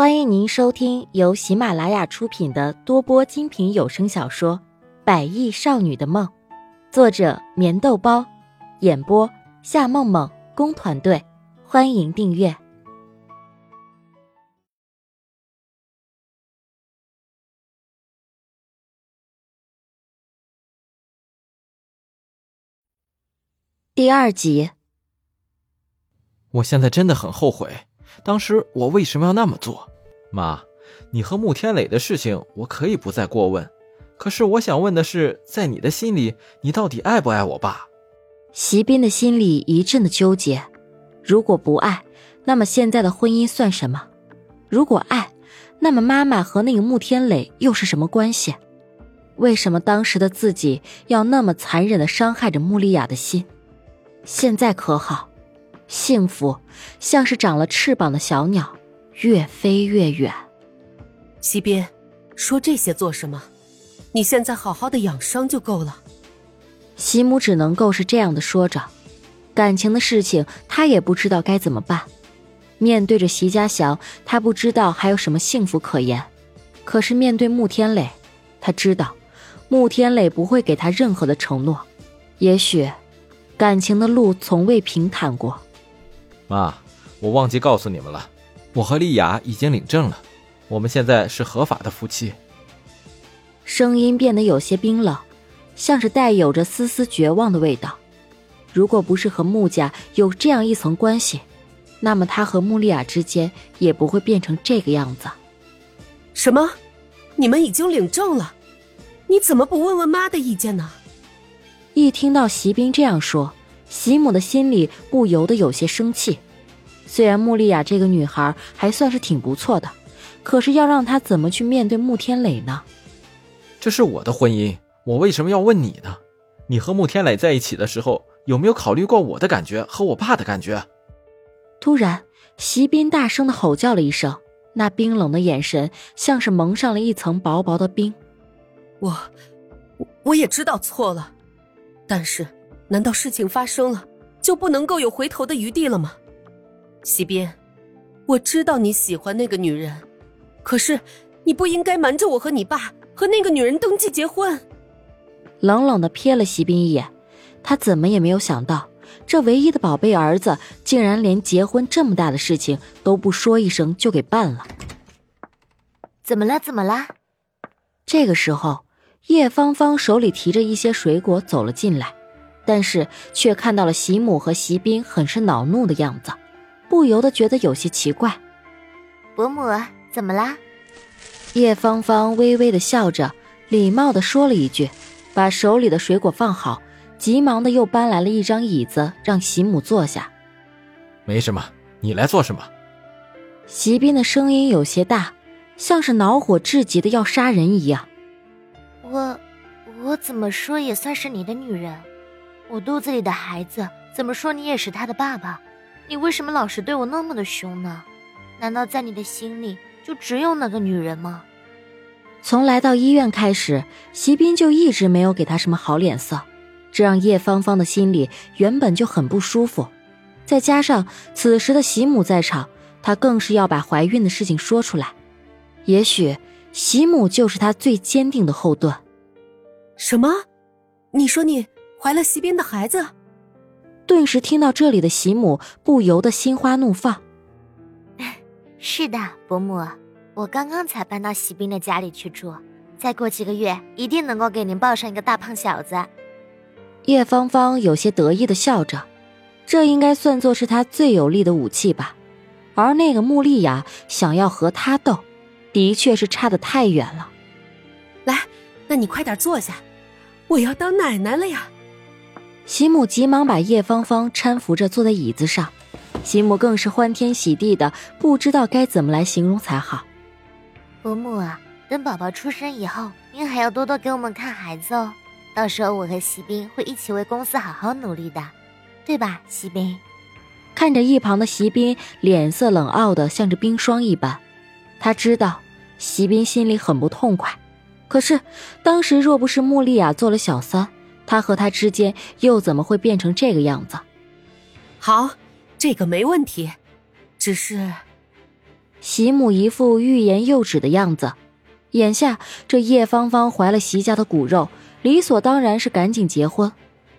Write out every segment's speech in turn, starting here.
欢迎您收听由喜马拉雅出品的多播精品有声小说《百亿少女的梦》，作者：棉豆包，演播：夏梦梦工团队。欢迎订阅第二集。我现在真的很后悔，当时我为什么要那么做？妈，你和穆天磊的事情我可以不再过问，可是我想问的是，在你的心里，你到底爱不爱我爸？席斌的心里一阵的纠结。如果不爱，那么现在的婚姻算什么？如果爱，那么妈妈和那个穆天磊又是什么关系？为什么当时的自己要那么残忍的伤害着穆丽亚的心？现在可好？幸福像是长了翅膀的小鸟，越飞越远。西边，说这些做什么？你现在好好的养伤就够了。席母只能够是这样的说着，感情的事情他也不知道该怎么办。面对着席家祥，他不知道还有什么幸福可言。可是面对穆天磊，他知道穆天磊不会给他任何的承诺。也许，感情的路从未平坦过。妈，我忘记告诉你们了，我和丽雅已经领证了，我们现在是合法的夫妻。声音变得有些冰冷，像是带有着丝丝绝望的味道。如果不是和穆家有这样一层关系，那么他和穆丽亚之间也不会变成这个样子。什么？你们已经领证了？你怎么不问问妈的意见呢？一听到席斌这样说。席母的心里不由得有些生气。虽然穆丽亚这个女孩还算是挺不错的，可是要让她怎么去面对穆天磊呢？这是我的婚姻，我为什么要问你呢？你和穆天磊在一起的时候，有没有考虑过我的感觉和我爸的感觉？突然，席斌大声的吼叫了一声，那冰冷的眼神像是蒙上了一层薄薄的冰。我，我我也知道错了，但是。难道事情发生了就不能够有回头的余地了吗？西边，我知道你喜欢那个女人，可是你不应该瞒着我和你爸和那个女人登记结婚。冷冷的瞥了席斌一眼，他怎么也没有想到，这唯一的宝贝儿子竟然连结婚这么大的事情都不说一声就给办了。怎么了？怎么了？这个时候，叶芳芳手里提着一些水果走了进来。但是却看到了席母和席斌很是恼怒的样子，不由得觉得有些奇怪。伯母，怎么啦？叶芳芳微微的笑着，礼貌的说了一句，把手里的水果放好，急忙的又搬来了一张椅子让席母坐下。没什么，你来做什么？席斌的声音有些大，像是恼火至极的要杀人一样。我，我怎么说也算是你的女人。我肚子里的孩子，怎么说你也是他的爸爸？你为什么老是对我那么的凶呢？难道在你的心里就只有那个女人吗？从来到医院开始，席斌就一直没有给他什么好脸色，这让叶芳芳的心里原本就很不舒服。再加上此时的席母在场，她更是要把怀孕的事情说出来。也许席母就是她最坚定的后盾。什么？你说你？怀了席斌的孩子，顿时听到这里的席母不由得心花怒放。是的，伯母，我刚刚才搬到席斌的家里去住，再过几个月一定能够给您抱上一个大胖小子。叶芳芳有些得意的笑着，这应该算作是她最有力的武器吧。而那个穆丽雅想要和他斗，的确是差得太远了。来，那你快点坐下，我要当奶奶了呀！席母急忙把叶芳芳搀扶着坐在椅子上，席母更是欢天喜地的，不知道该怎么来形容才好。伯母啊，等宝宝出生以后，您还要多多给我们看孩子哦。到时候我和席斌会一起为公司好好努力的，对吧，席斌？看着一旁的席斌，脸色冷傲的像着冰霜一般。他知道席斌心里很不痛快，可是当时若不是穆丽亚做了小三。他和他之间又怎么会变成这个样子？好，这个没问题。只是，席。席母一副欲言又止的样子。眼下这叶芳芳怀了席家的骨肉，理所当然是赶紧结婚。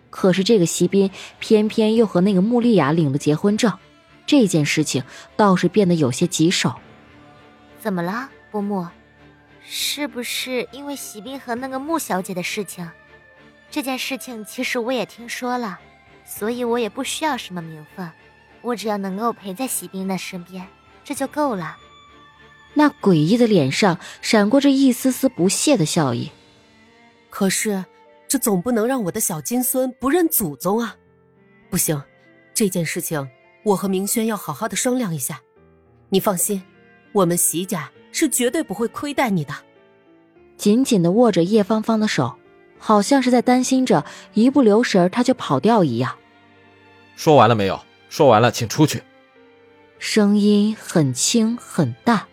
可是这个席斌偏偏又和那个穆丽雅领了结婚证，这件事情倒是变得有些棘手。怎么了，伯母？是不是因为席斌和那个穆小姐的事情？这件事情其实我也听说了，所以我也不需要什么名分，我只要能够陪在席斌的身边，这就够了。那诡异的脸上闪过着一丝丝不屑的笑意。可是，这总不能让我的小金孙不认祖宗啊！不行，这件事情我和明轩要好好的商量一下。你放心，我们席家是绝对不会亏待你的。紧紧的握着叶芳芳的手，好像是在担心着一不留神他就跑掉一样。说完了没有？说完了，请出去。声音很轻很淡。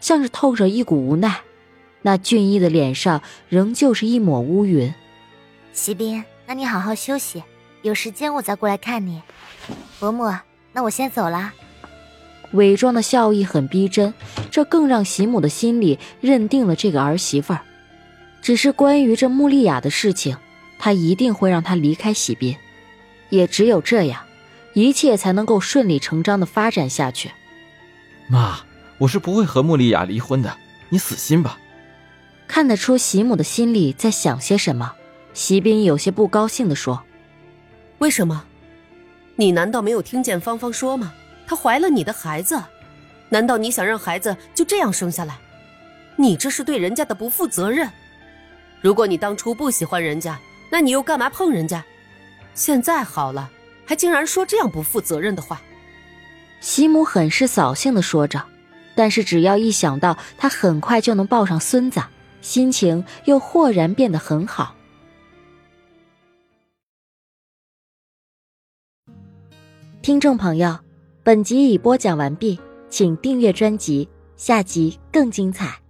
像是透着一股无奈，那俊逸的脸上仍旧是一抹乌云。席斌，那你好好休息，有时间我再过来看你。伯母，那我先走了。伪装的笑意很逼真，这更让席母的心里认定了这个儿媳妇儿。只是关于这穆丽雅的事情，他一定会让她离开席斌，也只有这样，一切才能够顺理成章的发展下去。妈。我是不会和穆丽雅离婚的，你死心吧。看得出席母的心里在想些什么，席斌有些不高兴地说：“为什么？你难道没有听见芳芳说吗？她怀了你的孩子，难道你想让孩子就这样生下来？你这是对人家的不负责任。如果你当初不喜欢人家，那你又干嘛碰人家？现在好了，还竟然说这样不负责任的话。”席母很是扫兴的说着。但是只要一想到他很快就能抱上孙子，心情又豁然变得很好。听众朋友，本集已播讲完毕，请订阅专辑，下集更精彩。